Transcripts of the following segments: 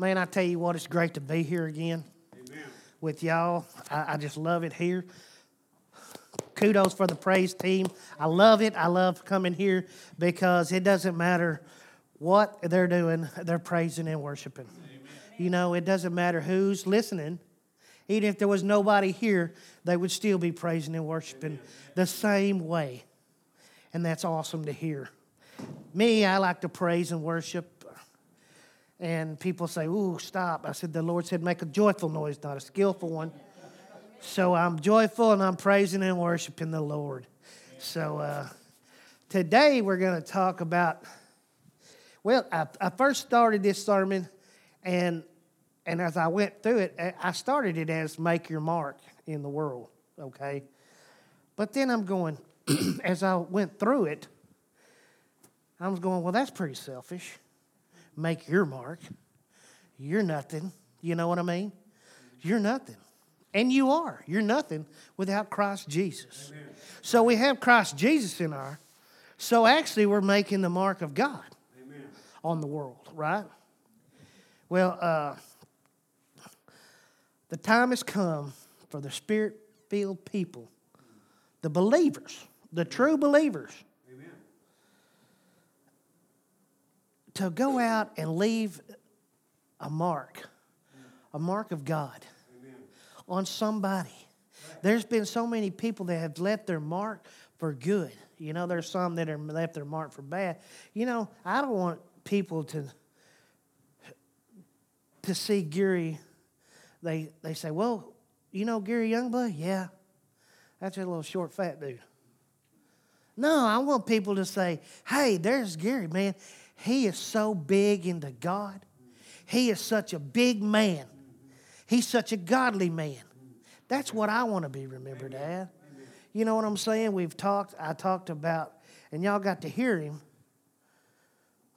Man, I tell you what, it's great to be here again Amen. with y'all. I, I just love it here. Kudos for the praise team. I love it. I love coming here because it doesn't matter what they're doing, they're praising and worshiping. You know, it doesn't matter who's listening. Even if there was nobody here, they would still be praising and worshiping the same way. And that's awesome to hear. Me, I like to praise and worship. And people say, Ooh, stop. I said, The Lord said, make a joyful noise, not a skillful one. So I'm joyful and I'm praising and worshiping the Lord. So uh, today we're going to talk about. Well, I, I first started this sermon, and and as I went through it, I started it as "Make Your Mark in the World." Okay, but then I'm going as I went through it. I was going, well, that's pretty selfish. Make your mark. You're nothing. You know what I mean? You're nothing. And you are. You're nothing without Christ Jesus. Amen. So we have Christ Jesus in our. So actually, we're making the mark of God Amen. on the world, right? Well, uh, the time has come for the spirit filled people, the believers, the true believers, to go out and leave a mark, a mark of God Amen. on somebody. There's been so many people that have left their mark for good. You know, there's some that have left their mark for bad. You know, I don't want people to to see Gary. They they say, well, you know Gary Youngblood? Yeah, that's a little short, fat dude. No, I want people to say, hey, there's Gary, man. He is so big into God. He is such a big man. He's such a godly man. That's what I want to be remembered as. You know what I'm saying? We've talked, I talked about, and y'all got to hear him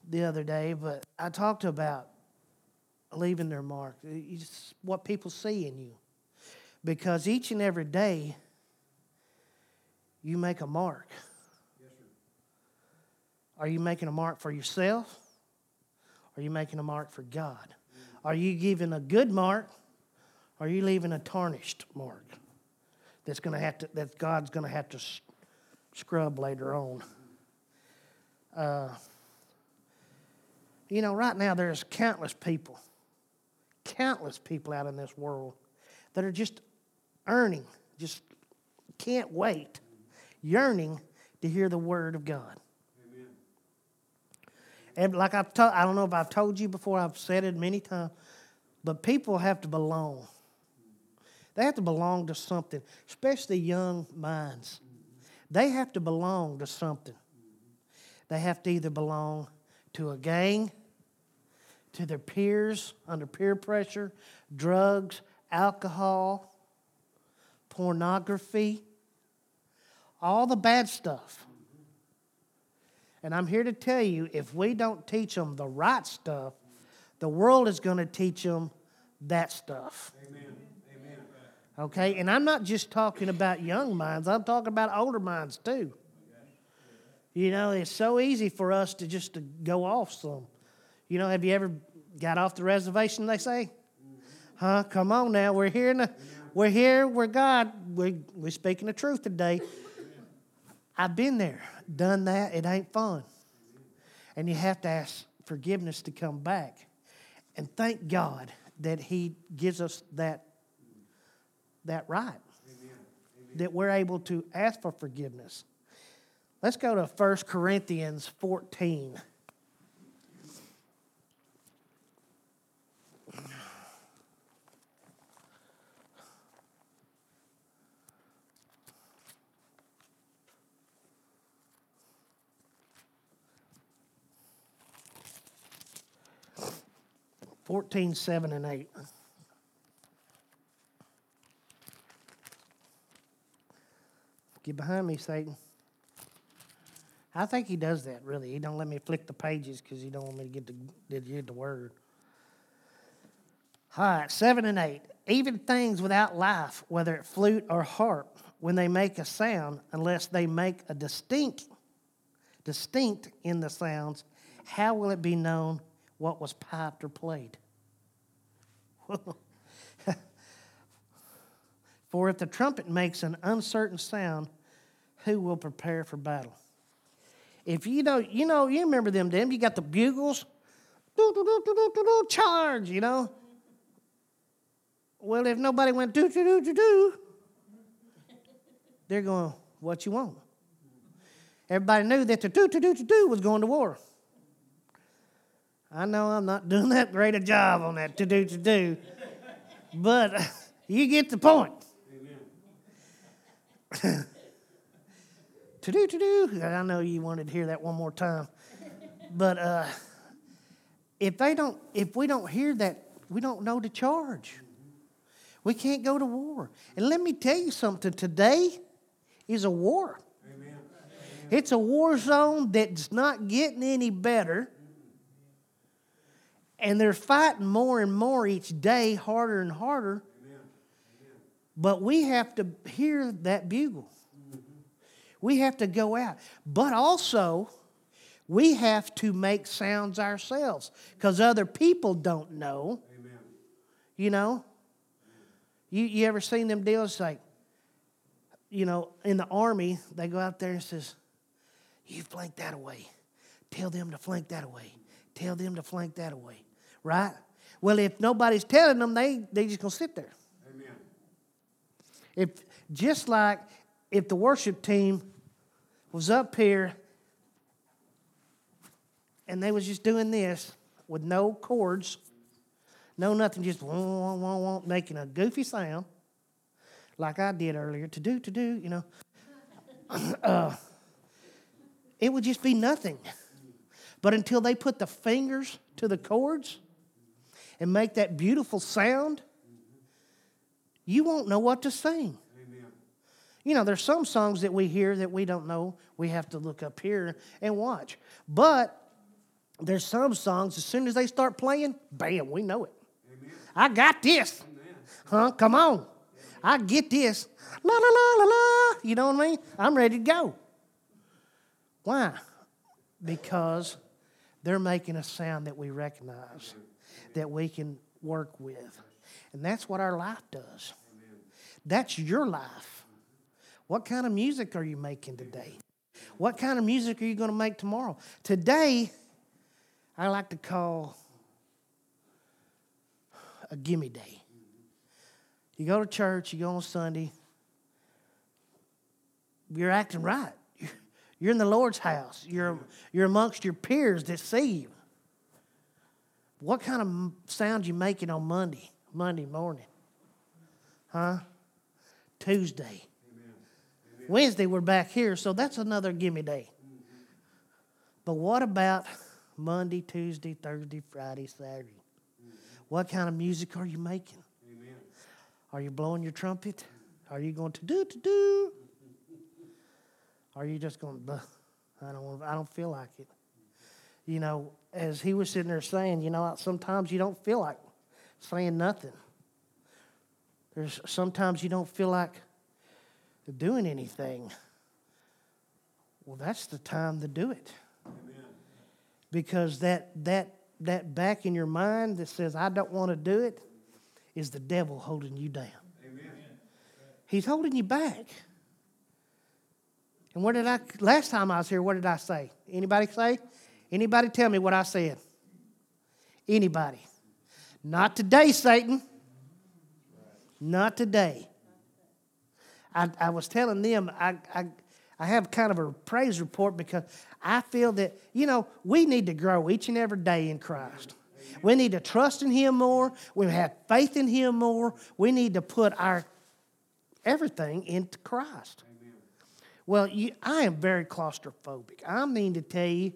the other day, but I talked about leaving their mark. It's what people see in you. Because each and every day, you make a mark. Are you making a mark for yourself? Are you making a mark for God? Are you giving a good mark? Or are you leaving a tarnished mark that's going to have to that God's going to have to scrub later on? Uh, you know, right now there's countless people, countless people out in this world that are just earning, just can't wait, yearning to hear the word of God. Like I've told, I don't know if I've told you before, I've said it many times, but people have to belong. They have to belong to something, especially young minds. They have to belong to something. They have to either belong to a gang, to their peers under peer pressure, drugs, alcohol, pornography, all the bad stuff. And I'm here to tell you if we don't teach them the right stuff, the world is going to teach them that stuff. Amen. Amen. Okay? And I'm not just talking about young minds, I'm talking about older minds too. You know, it's so easy for us to just to go off some. You know, have you ever got off the reservation, they say? Huh? Come on now. We're here in the, we're here, we're God. We, we're speaking the truth today. I've been there, done that. It ain't fun. And you have to ask forgiveness to come back. And thank God that He gives us that, that right, Amen. that we're able to ask for forgiveness. Let's go to 1 Corinthians 14. Fourteen, seven, and eight. Get behind me, Satan. I think he does that, really. He don't let me flick the pages because he don't want me to get the, get the word. All right, seven and eight. Even things without life, whether it flute or harp, when they make a sound, unless they make a distinct, distinct in the sounds, how will it be known what was piped or played? For if the trumpet makes an uncertain sound, who will prepare for battle? If you know, you know, you remember them, them. You got the bugles, charge, you know. Well, if nobody went do do do do do, they're going, what you want? Everybody knew that the do do do do do was going to war. I know I'm not doing that great a job on that to do to do, but you get the point. to do to do. I know you wanted to hear that one more time, but uh, if they don't, if we don't hear that, we don't know the charge. We can't go to war. And let me tell you something. Today is a war. Amen. It's a war zone that's not getting any better. And they're fighting more and more each day, harder and harder. But we have to hear that bugle. We have to go out. But also, we have to make sounds ourselves because other people don't know. Amen. You know? You, you ever seen them deal? deals like, you know, in the army, they go out there and says, you flank that away. Tell them to flank that away. Tell them to flank that away. Right? Well, if nobody's telling them, they they just gonna sit there. Amen. If just like if the worship team was up here and they was just doing this with no chords, no nothing, just wah, wah, wah, wah, making a goofy sound, like I did earlier, to do, to do, you know, uh, it would just be nothing. But until they put the fingers to the chords and make that beautiful sound, you won't know what to sing. Amen. You know, there's some songs that we hear that we don't know. We have to look up here and watch. But there's some songs, as soon as they start playing, bam, we know it. Amen. I got this. Amen. Huh? Come on. I get this. La la la la la. You know what I mean? I'm ready to go. Why? Because they're making a sound that we recognize, that we can work with. And that's what our life does. That's your life. What kind of music are you making today? What kind of music are you going to make tomorrow? Today, I like to call a gimme day. You go to church, you go on Sunday, you're acting right. You're- in the Lord's house. You're, you're amongst your peers that see you. What kind of sound you making on Monday, Monday morning? Huh? Tuesday. Wednesday, we're back here, so that's another gimme day. But what about Monday, Tuesday, Thursday, Friday, Saturday? What kind of music are you making? Amen. Are you blowing your trumpet? Are you going to do to do? Are you just going? "Buh, I don't. want- I don't feel like it. You know, as he was sitting there saying, you know, sometimes you don't feel like saying nothing. There's sometimes you don't feel like doing anything. Well, that's the time to do it Amen. because that that that back in your mind that says I don't want to do it is the devil holding you down. Amen. He's holding you back. And what did I last time I was here? What did I say? Anybody say? Anybody tell me what I said? Anybody? Not today, Satan. Not today. I, I was telling them I, I, I have kind of a praise report because I feel that, you know, we need to grow each and every day in Christ. We need to trust in Him more. We have faith in Him more. We need to put our everything into Christ. Well, you, I am very claustrophobic. I mean to tell you,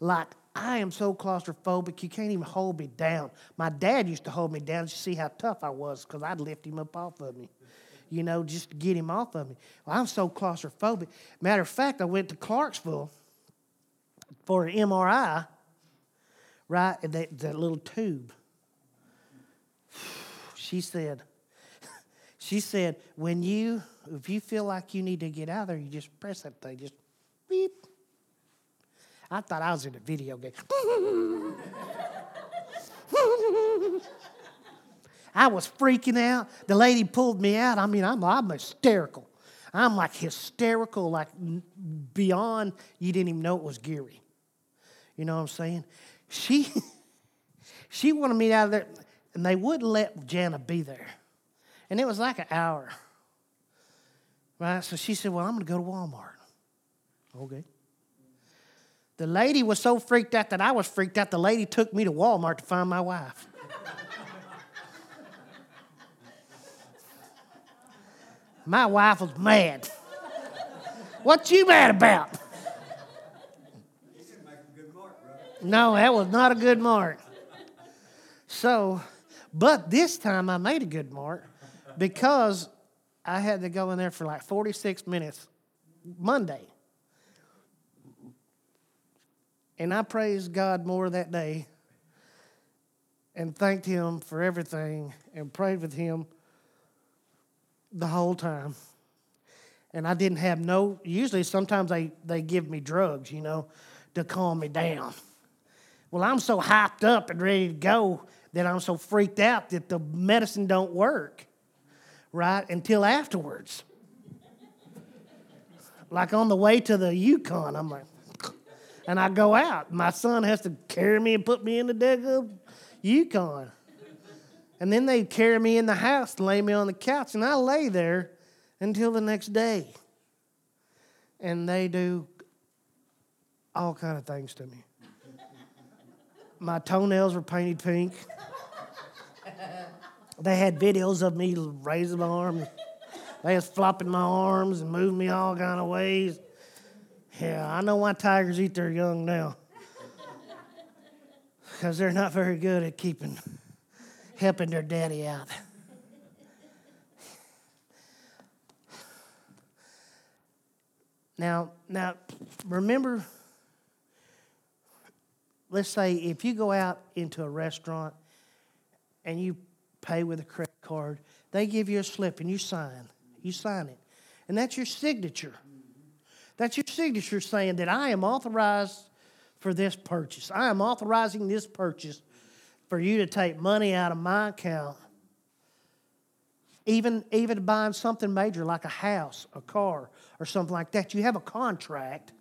like, I am so claustrophobic, you can't even hold me down. My dad used to hold me down to see how tough I was because I'd lift him up off of me, you know, just to get him off of me. Well, I'm so claustrophobic. Matter of fact, I went to Clarksville for an MRI, right? And that, that little tube. She said, she said, when you, if you feel like you need to get out of there, you just press that thing, just beep. I thought I was in a video game. I was freaking out. The lady pulled me out. I mean, I'm, I'm hysterical. I'm like hysterical, like beyond, you didn't even know it was Geary. You know what I'm saying? She, she wanted me out of there, and they wouldn't let Jana be there. And it was like an hour. Right? So she said, Well, I'm going to go to Walmart. Okay. The lady was so freaked out that I was freaked out. The lady took me to Walmart to find my wife. my wife was mad. what you mad about? No, that was not a good mark. So, but this time I made a good mark because I had to go in there for like 46 minutes Monday. And I praised God more that day and thanked Him for everything and prayed with Him the whole time. And I didn't have no, usually sometimes they, they give me drugs, you know, to calm me down. Well, I'm so hyped up and ready to go that I'm so freaked out that the medicine don't work, right, until afterwards. like on the way to the Yukon, I'm like, and I go out. My son has to carry me and put me in the deck of Yukon. And then they carry me in the house lay me on the couch, and I lay there until the next day. And they do all kind of things to me. My toenails were painted pink. They had videos of me raising my arms. They was flopping my arms and moving me all kind of ways. Yeah, I know why tigers eat their young now. Because they're not very good at keeping, helping their daddy out. Now, now, remember, let's say if you go out into a restaurant and you pay with a credit card, they give you a slip and you sign. You sign it. And that's your signature. That's your signature saying that I am authorized for this purchase. I am authorizing this purchase for you to take money out of my account. Even, even buying something major like a house, a car, or something like that, you have a contract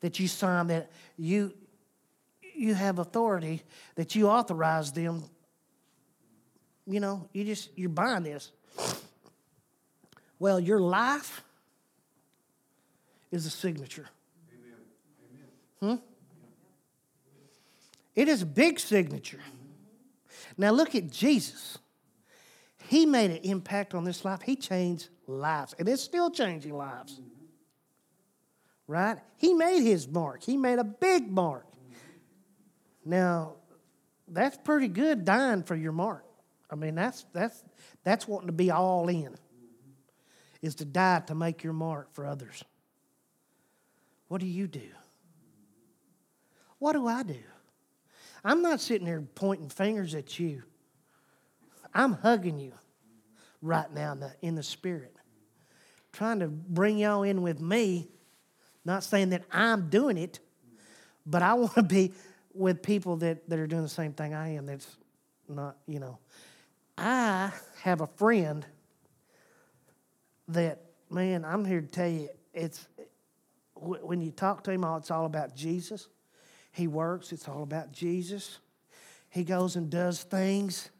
that you sign that you, you have authority that you authorize them. You know, you just, you're buying this. Well, your life is a signature. Hmm? It is a big signature. Now look at Jesus. He made an impact on this life. He changed lives, and it's still changing lives. Right? He made his mark. He made a big mark. Now, that's pretty good dying for your mark. I mean, that's that's that's wanting to be all in. Is to die to make your mark for others. What do you do? What do I do? I'm not sitting here pointing fingers at you. I'm hugging you right now in the, in the spirit, trying to bring y'all in with me. Not saying that I'm doing it, but I want to be with people that, that are doing the same thing I am. That's not, you know. I have a friend that, man, I'm here to tell you, it's when you talk to him, it's all about Jesus. He works, it's all about Jesus. He goes and does things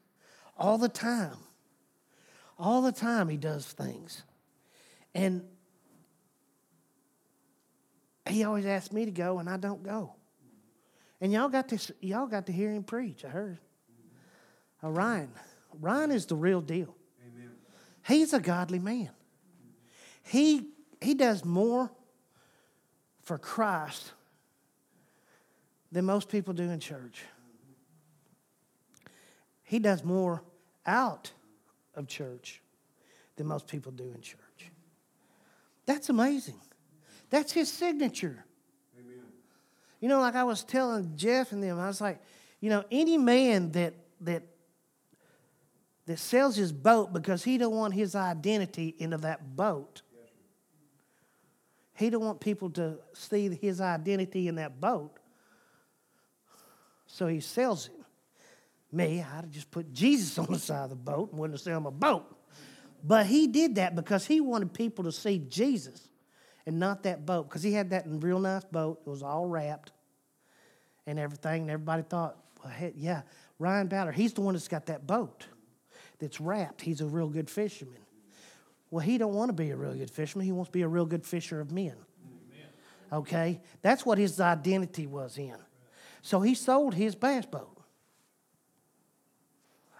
all the time. All the time, he does things. And he always asks me to go, and I don't go. And y'all got to, y'all got to hear him preach, I heard. Uh, Ryan. Ryan is the real deal. Amen. He's a godly man. He, he does more for Christ than most people do in church. He does more out of church than most people do in church. That's amazing. That's his signature. Amen. You know, like I was telling Jeff and them, I was like, you know, any man that that that sells his boat because he don't want his identity into that boat he don't want people to see his identity in that boat. So he sells it. Me, I'd have just put Jesus on the side of the boat and wouldn't have said I'm a boat. But he did that because he wanted people to see Jesus and not that boat. Because he had that real nice boat. It was all wrapped and everything. And everybody thought, well, yeah, Ryan Ballard, he's the one that's got that boat that's wrapped. He's a real good fisherman. Well, he don't want to be a real good fisherman. He wants to be a real good fisher of men. Okay? That's what his identity was in. So he sold his bass boat.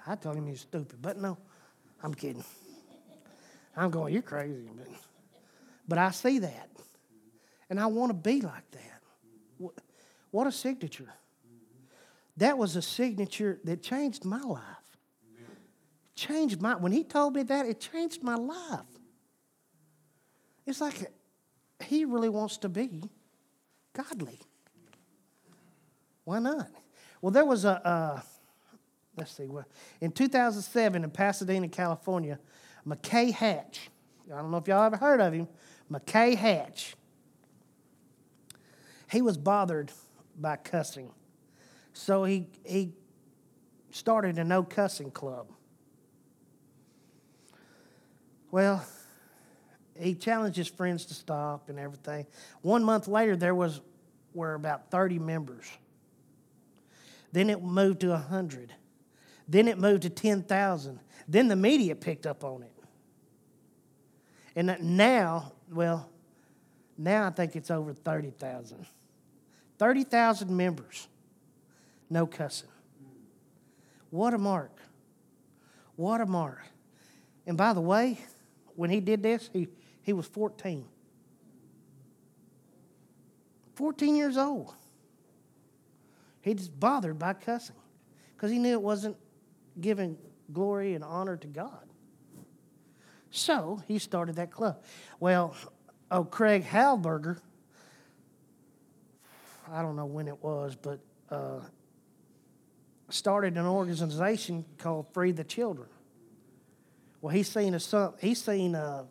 I told him he was stupid, but no, I'm kidding. I'm going, you're crazy. But, but I see that. And I want to be like that. What a signature. That was a signature that changed my life. Changed my, when he told me that, it changed my life. It's like he really wants to be godly. Why not? Well, there was a, uh, let's see, well, in 2007 in Pasadena, California, McKay Hatch. I don't know if y'all ever heard of him. McKay Hatch. He was bothered by cussing. So he, he started a no cussing club. Well, he challenged his friends to stop and everything. One month later, there was were about 30 members. Then it moved to 100. Then it moved to 10,000. Then the media picked up on it. And now, well, now I think it's over 30,000. 30,000 members. No cussing. What a mark. What a mark. And by the way, when he did this, he, he was 14. 14 years old. He just bothered by cussing because he knew it wasn't giving glory and honor to God. So he started that club. Well, oh, Craig Halberger, I don't know when it was, but uh, started an organization called Free the Children. Well, he's seen a he's seen a,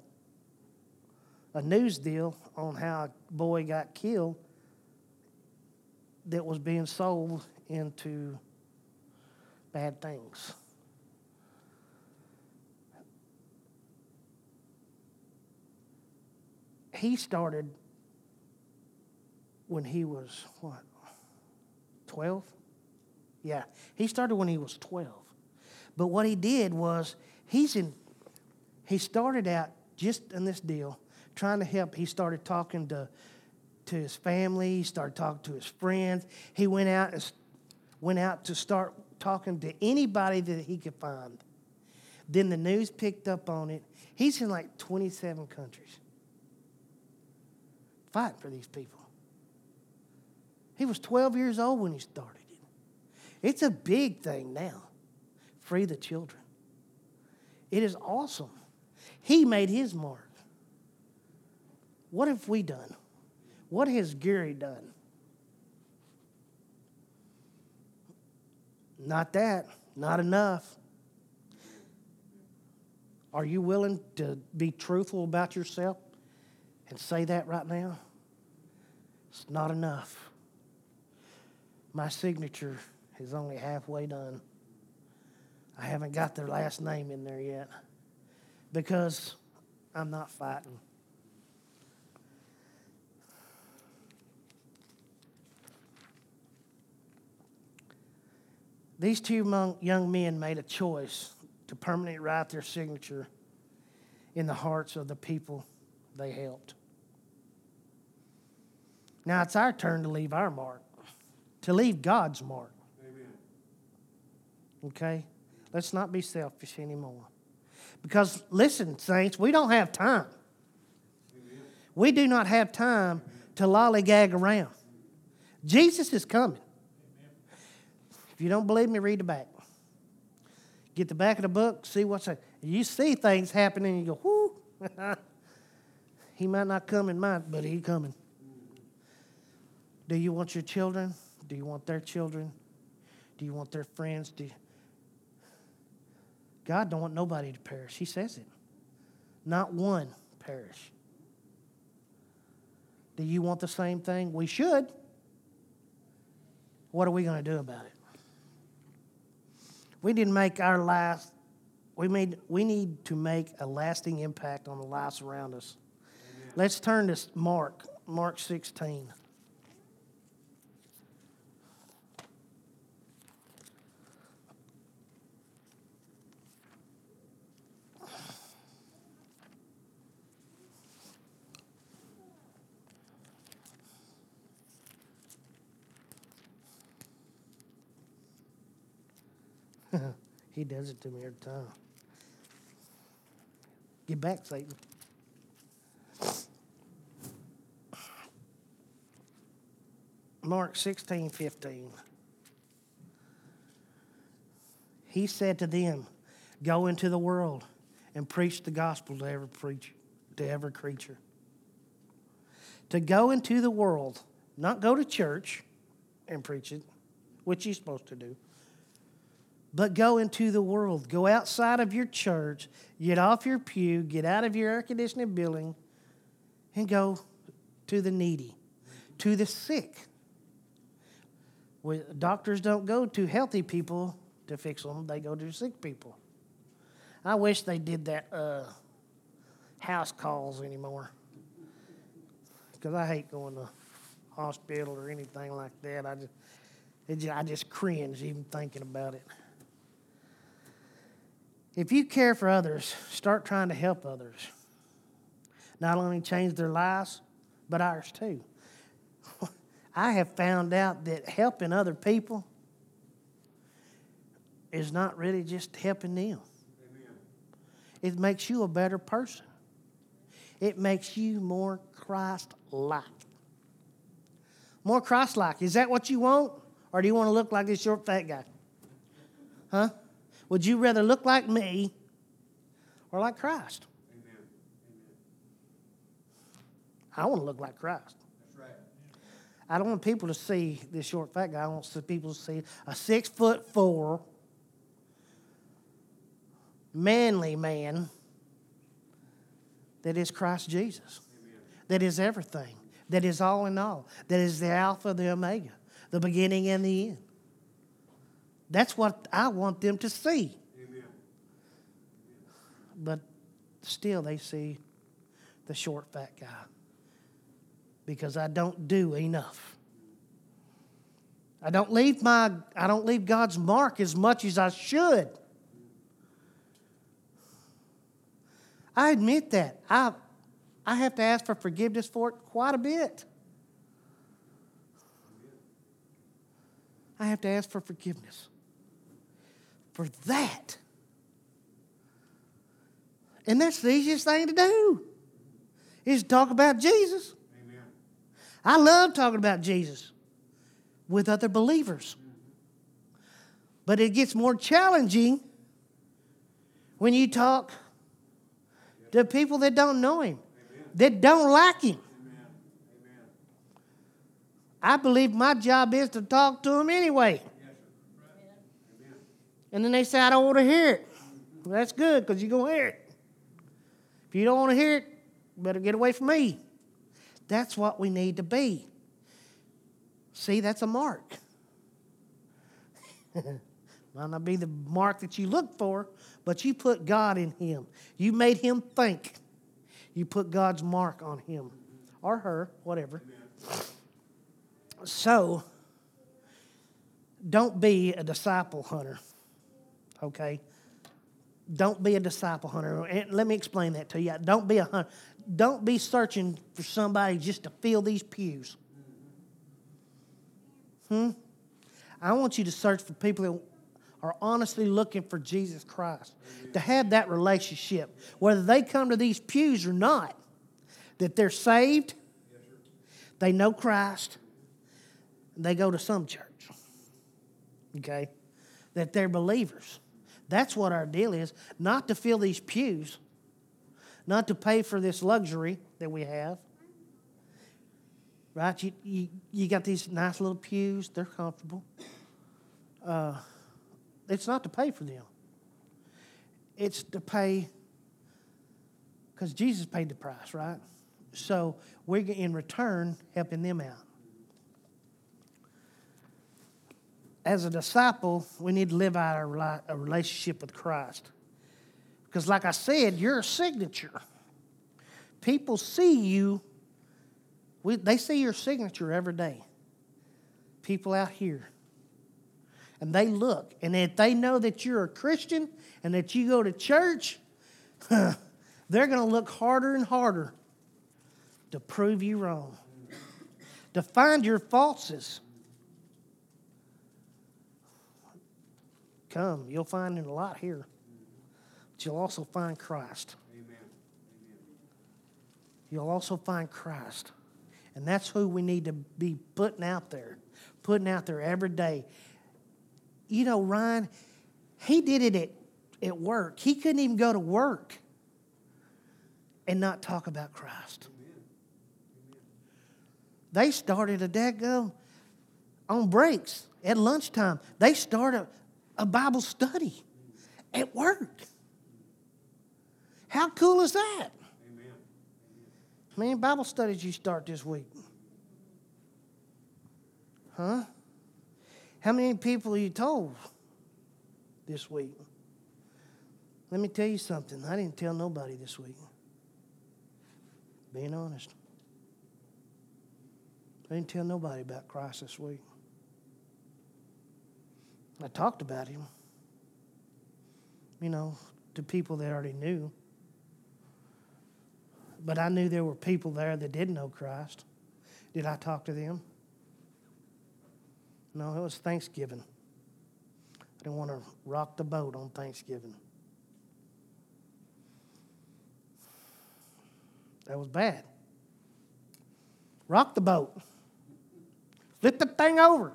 a news deal on how a boy got killed that was being sold into bad things. He started when he was what? 12? Yeah, he started when he was 12. But what he did was he's in he started out just in this deal trying to help. He started talking to to his family. He started talking to his friends. He went out and went out to start talking to anybody that he could find. Then the news picked up on it. He's in like 27 countries fighting for these people. He was 12 years old when he started it. It's a big thing now. Free the children. It is awesome. He made his mark. What have we done? What has Gary done? Not that, not enough. Are you willing to be truthful about yourself and say that right now? It's not enough. My signature is only halfway done. I haven't got their last name in there yet because I'm not fighting. These two young men made a choice to permanently write their signature in the hearts of the people they helped. Now it's our turn to leave our mark, to leave God's mark. Amen. Okay? Let's not be selfish anymore. Because, listen, saints, we don't have time. We do not have time to lollygag around. Jesus is coming. If you don't believe me, read the back. Get the back of the book, see what's there. You see things happening, and you go, whoo. he might not come in mine, but he's coming. Do you want your children? Do you want their children? Do you want their friends? Do you... God don't want nobody to perish. He says it. Not one perish. Do you want the same thing? We should. What are we going to do about it? We didn't make our last. We made. We need to make a lasting impact on the lives around us. Let's turn to Mark. Mark 16. He does it to me every time. Get back, Satan. Mark 16, 15. He said to them, Go into the world and preach the gospel to every preacher, to every creature. To go into the world, not go to church and preach it, which you're supposed to do, but go into the world. Go outside of your church, get off your pew, get out of your air conditioning building, and go to the needy, to the sick. Doctors don't go to healthy people to fix them, they go to sick people. I wish they did that uh, house calls anymore. Because I hate going to hospital or anything like that. I just, just, I just cringe even thinking about it. If you care for others, start trying to help others. Not only change their lives, but ours too. I have found out that helping other people is not really just helping them. Amen. It makes you a better person. It makes you more Christ like. More Christ like. Is that what you want? Or do you want to look like this short, fat guy? Huh? Would you rather look like me or like Christ? Amen. I want to look like Christ. I don't want people to see this short fat guy. I want people to see a six foot four, manly man that is Christ Jesus, Amen. that is everything, that is all in all, that is the Alpha, the Omega, the beginning and the end. That's what I want them to see. Amen. But still, they see the short, fat guy because I don't do enough. I don't leave my I don't leave God's mark as much as I should. I admit that. I I have to ask for forgiveness for it quite a bit. I have to ask for forgiveness for that. And that's the easiest thing to do is talk about Jesus. Amen. I love talking about Jesus with other believers. But it gets more challenging when you talk to people that don't know Him, that don't like Him. Amen. I believe my job is to talk to them anyway. And then they say, I don't want to hear it. Well, that's good because you're going to hear it. If you don't want to hear it, better get away from me. That's what we need to be. See, that's a mark. Might not be the mark that you look for, but you put God in him. You made him think. You put God's mark on him or her, whatever. So, don't be a disciple hunter, okay? Don't be a disciple hunter. And let me explain that to you. Don't be a hunter. Don't be searching for somebody just to fill these pews. Hmm? I want you to search for people that are honestly looking for Jesus Christ, to have that relationship, whether they come to these pews or not, that they're saved, they know Christ, they go to some church. Okay? That they're believers. That's what our deal is, not to fill these pews, not to pay for this luxury that we have. Right? You, you, you got these nice little pews, they're comfortable. Uh, it's not to pay for them, it's to pay because Jesus paid the price, right? So we're in return helping them out. As a disciple, we need to live out our a relationship with Christ. Because, like I said, you're a signature. People see you, we, they see your signature every day. People out here. And they look. And if they know that you're a Christian and that you go to church, they're going to look harder and harder to prove you wrong, to find your falses. Come, you'll find it a lot here. But you'll also find Christ. Amen. You'll also find Christ. And that's who we need to be putting out there, putting out there every day. You know, Ryan, he did it at, at work. He couldn't even go to work and not talk about Christ. They started a daggone on breaks at lunchtime. They started a Bible study at work. How cool is that? Amen. How many Bible studies you start this week? Huh? How many people you told this week? Let me tell you something. I didn't tell nobody this week. Being honest. I didn't tell nobody about Christ this week. I talked about him, you know, to people that already knew. But I knew there were people there that didn't know Christ. Did I talk to them? No, it was Thanksgiving. I didn't want to rock the boat on Thanksgiving. That was bad. Rock the boat. Flip the thing over.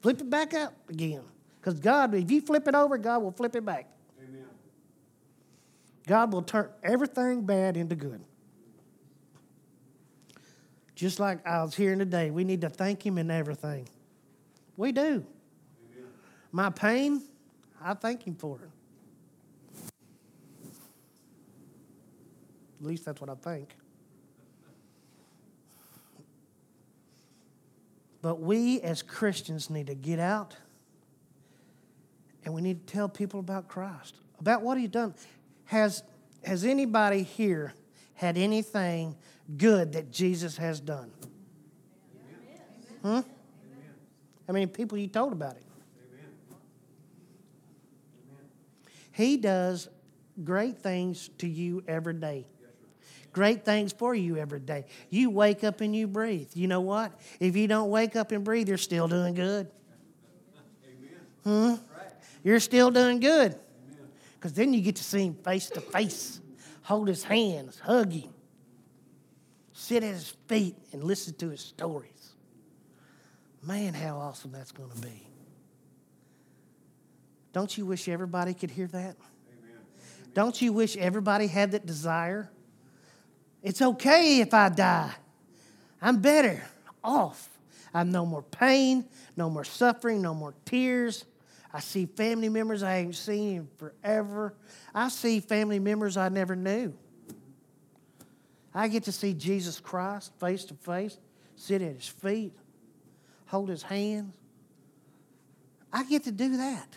Flip it back up again. Because God, if you flip it over, God will flip it back. Amen. God will turn everything bad into good. Just like I was hearing today, we need to thank Him in everything. We do. Amen. My pain, I thank Him for it. At least that's what I think. But we as Christians need to get out and we need to tell people about Christ, about what He's done. Has, has anybody here had anything good that Jesus has done? Huh? How many people you told about it? Amen. He does great things to you every day. Great things for you every day. You wake up and you breathe. You know what? If you don't wake up and breathe, you're still doing good. Amen. Hmm? You're still doing good. Because then you get to see him face to face, hold his hands, hug him, sit at his feet, and listen to his stories. Man, how awesome that's going to be. Don't you wish everybody could hear that? Amen. Don't you wish everybody had that desire? It's okay if I die. I'm better off. I have no more pain, no more suffering, no more tears. I see family members I ain't seen in forever. I see family members I never knew. I get to see Jesus Christ face to face, sit at his feet, hold his hands. I get to do that.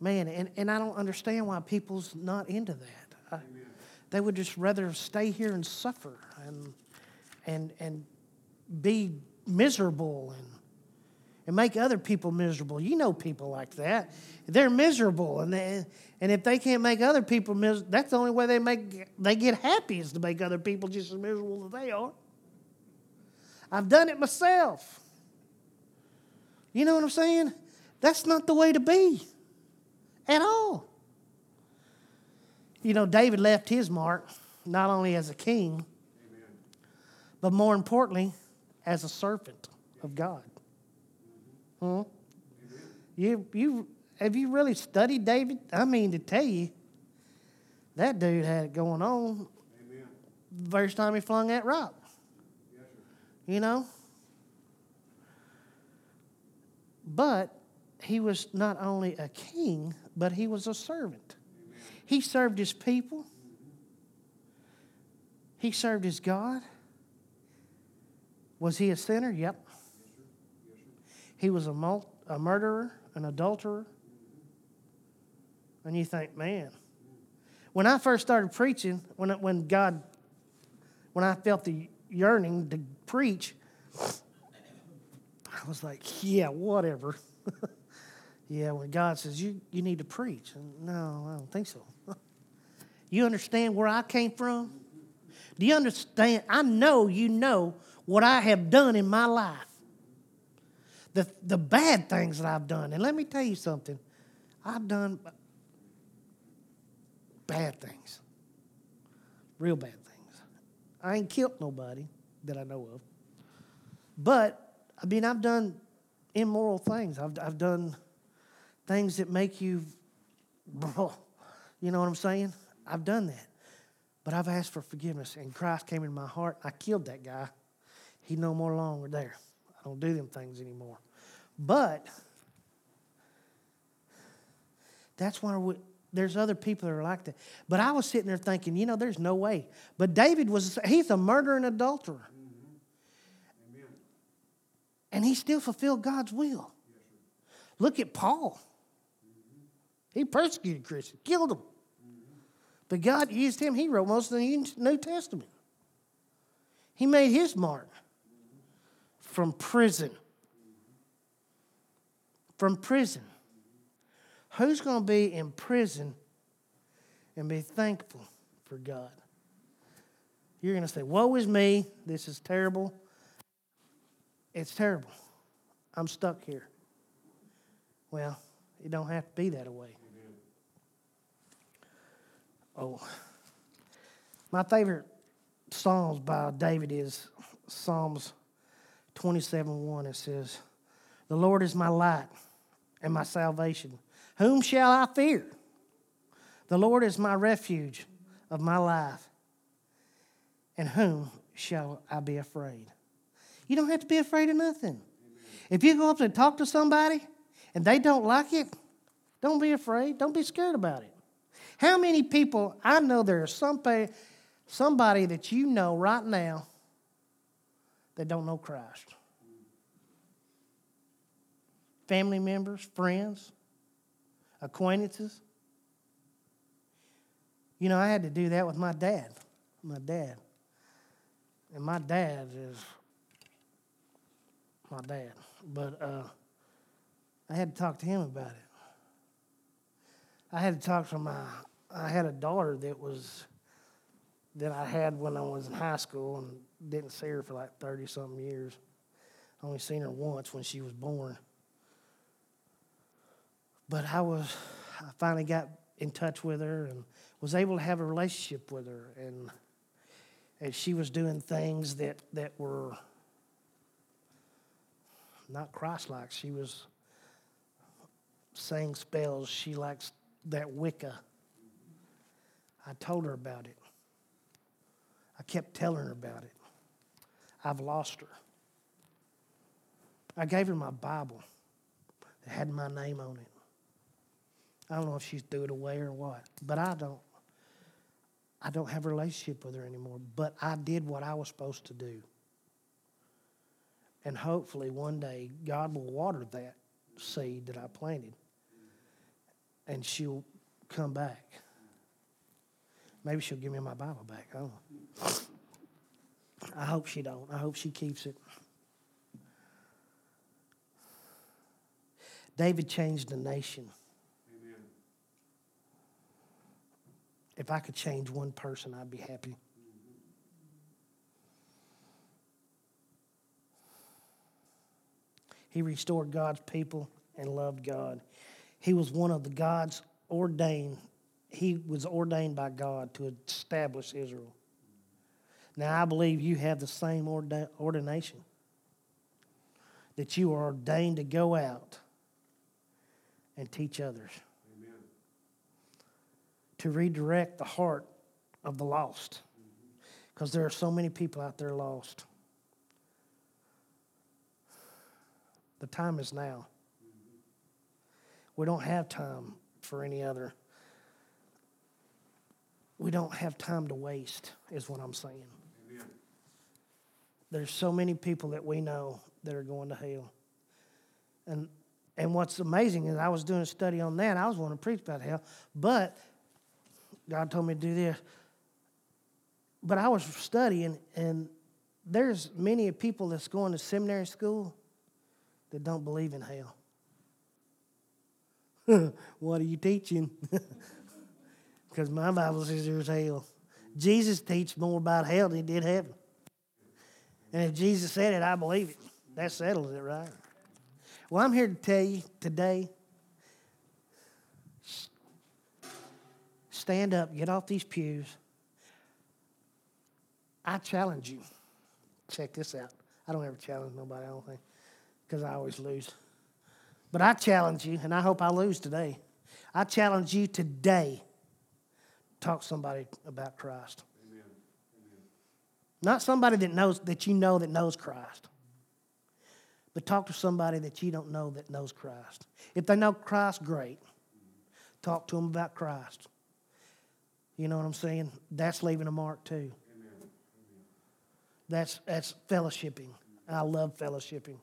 Man, and, and I don't understand why people's not into that. They would just rather stay here and suffer and, and, and be miserable and, and make other people miserable. You know people like that. They're miserable, and, they, and if they can't make other people miserable, that's the only way they, make, they get happy is to make other people just as miserable as they are. I've done it myself. You know what I'm saying? That's not the way to be at all. You know, David left his mark not only as a king, Amen. but more importantly, as a servant of God. Hmm? You, you, have you really studied David? I mean, to tell you, that dude had it going on first time he flung that rock. Yes. You know? But he was not only a king, but he was a servant. He served his people, he served his God. Was he a sinner? Yep. he was a, mul- a murderer, an adulterer. And you think, man, when I first started preaching, when, it, when God, when I felt the yearning to preach, I was like, yeah, whatever. yeah, when God says, you, you need to preach. No, I don't think so. you understand where I came from? Do you understand? I know you know what I have done in my life. The, the bad things that I've done. And let me tell you something. I've done bad things. Real bad things. I ain't killed nobody that I know of. But, I mean, I've done immoral things. I've, I've done things that make you, you know what I'm saying? I've done that. But I've asked for forgiveness, and Christ came in my heart. I killed that guy. He no more longer there. I don't do them things anymore. But that's why we, there's other people that are like that. But I was sitting there thinking, you know, there's no way. But David was, he's a murderer and adulterer. Mm-hmm. Amen. And he still fulfilled God's will. Look at Paul. He persecuted Christians, killed them. But God used him. He wrote most of the New Testament. He made his mark from prison. From prison. Who's going to be in prison and be thankful for God? You're going to say, Woe is me. This is terrible. It's terrible. I'm stuck here. Well, it don't have to be that way. Oh, my favorite Psalms by David is Psalms 27 1. It says, The Lord is my light and my salvation. Whom shall I fear? The Lord is my refuge of my life. And whom shall I be afraid? You don't have to be afraid of nothing. If you go up and talk to somebody and they don't like it, don't be afraid. Don't be scared about it. How many people, I know there's somebody, somebody that you know right now that don't know Christ. Family members, friends, acquaintances. You know, I had to do that with my dad. My dad. And my dad is my dad. But uh, I had to talk to him about it. I had to talk to my, I had a daughter that was, that I had when I was in high school and didn't see her for like 30 something years. I only seen her once when she was born. But I was, I finally got in touch with her and was able to have a relationship with her. And, and she was doing things that, that were not Christ like. She was saying spells. She likes that Wicca. I told her about it. I kept telling her about it. I've lost her. I gave her my Bible that had my name on it. I don't know if she's threw it away or what, but I don't. I don't have a relationship with her anymore, but I did what I was supposed to do. And hopefully one day God will water that seed that I planted and she'll come back. Maybe she'll give me my Bible back. I don't know. I hope she don't. I hope she keeps it. David changed the nation. Amen. If I could change one person, I'd be happy. He restored God's people and loved God. He was one of the God's ordained, he was ordained by God to establish Israel. Now, I believe you have the same orda- ordination that you are ordained to go out and teach others, Amen. to redirect the heart of the lost. Mm-hmm. Because there are so many people out there lost. The time is now. Mm-hmm. We don't have time for any other. We don't have time to waste, is what I'm saying. Amen. There's so many people that we know that are going to hell. And and what's amazing is I was doing a study on that. I was wanting to preach about hell, but God told me to do this. But I was studying, and there's many people that's going to seminary school that don't believe in hell. what are you teaching? Because my Bible says there's hell. Jesus teaches more about hell than he did heaven. And if Jesus said it, I believe it. That settles it, right? Well, I'm here to tell you today stand up, get off these pews. I challenge you. Check this out. I don't ever challenge nobody, I don't think, because I always lose. But I challenge you, and I hope I lose today. I challenge you today talk to somebody about Christ. Amen. Not somebody that knows that you know that knows Christ. But talk to somebody that you don't know that knows Christ. If they know Christ, great. Talk to them about Christ. You know what I'm saying? That's leaving a mark too. Amen. That's that's fellowshipping. I love fellowshipping.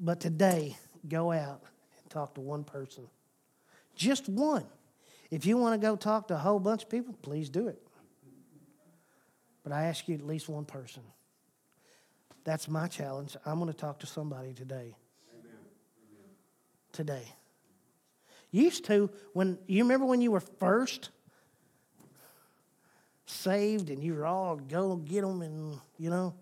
But today, go out and talk to one person. Just one. If you want to go talk to a whole bunch of people, please do it. But I ask you at least one person. That's my challenge. I'm going to talk to somebody today. Amen. Today. Used to, when you remember when you were first saved and you were all go get them and, you know,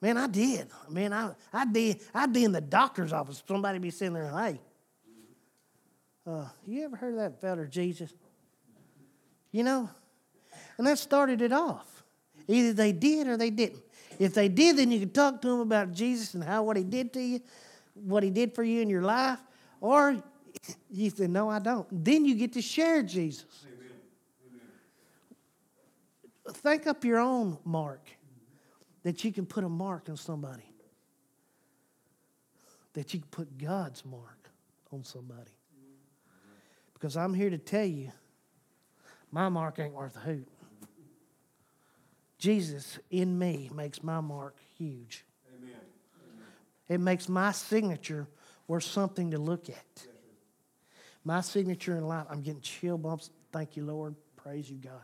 man, I did. Man, I, I'd, be, I'd be in the doctor's office. Somebody be sitting there, and hey, uh, you ever heard of that fella, Jesus? You know? And that started it off. Either they did or they didn't. If they did, then you could talk to them about Jesus and how what he did to you, what he did for you in your life. Or you said, No, I don't. Then you get to share Jesus. Amen. Amen. Think up your own mark that you can put a mark on somebody, that you can put God's mark on somebody. Because I'm here to tell you, my mark ain't worth a hoot. Jesus in me makes my mark huge. Amen. It makes my signature worth something to look at. My signature in life, I'm getting chill bumps. Thank you, Lord. Praise you, God.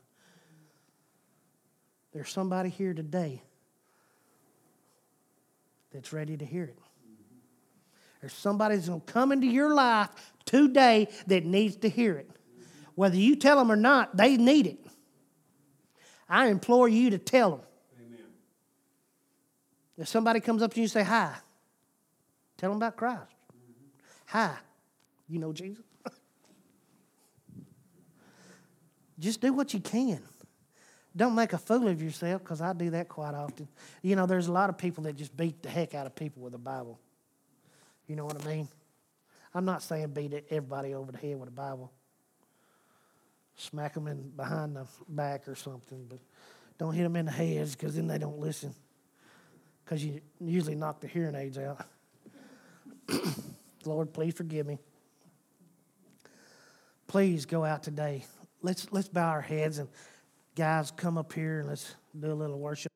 There's somebody here today that's ready to hear it. There's somebody that's going to come into your life today that needs to hear it. Whether you tell them or not, they need it. I implore you to tell them. Amen. If somebody comes up to you and say, Hi, tell them about Christ. Hi, you know Jesus? Just do what you can. Don't make a fool of yourself, because I do that quite often. You know, there's a lot of people that just beat the heck out of people with the Bible. You know what I mean? I'm not saying beat everybody over the head with a Bible. Smack them in behind the back or something, but don't hit them in the heads because then they don't listen. Because you usually knock the hearing aids out. Lord, please forgive me. Please go out today. Let's let's bow our heads and guys come up here and let's do a little worship.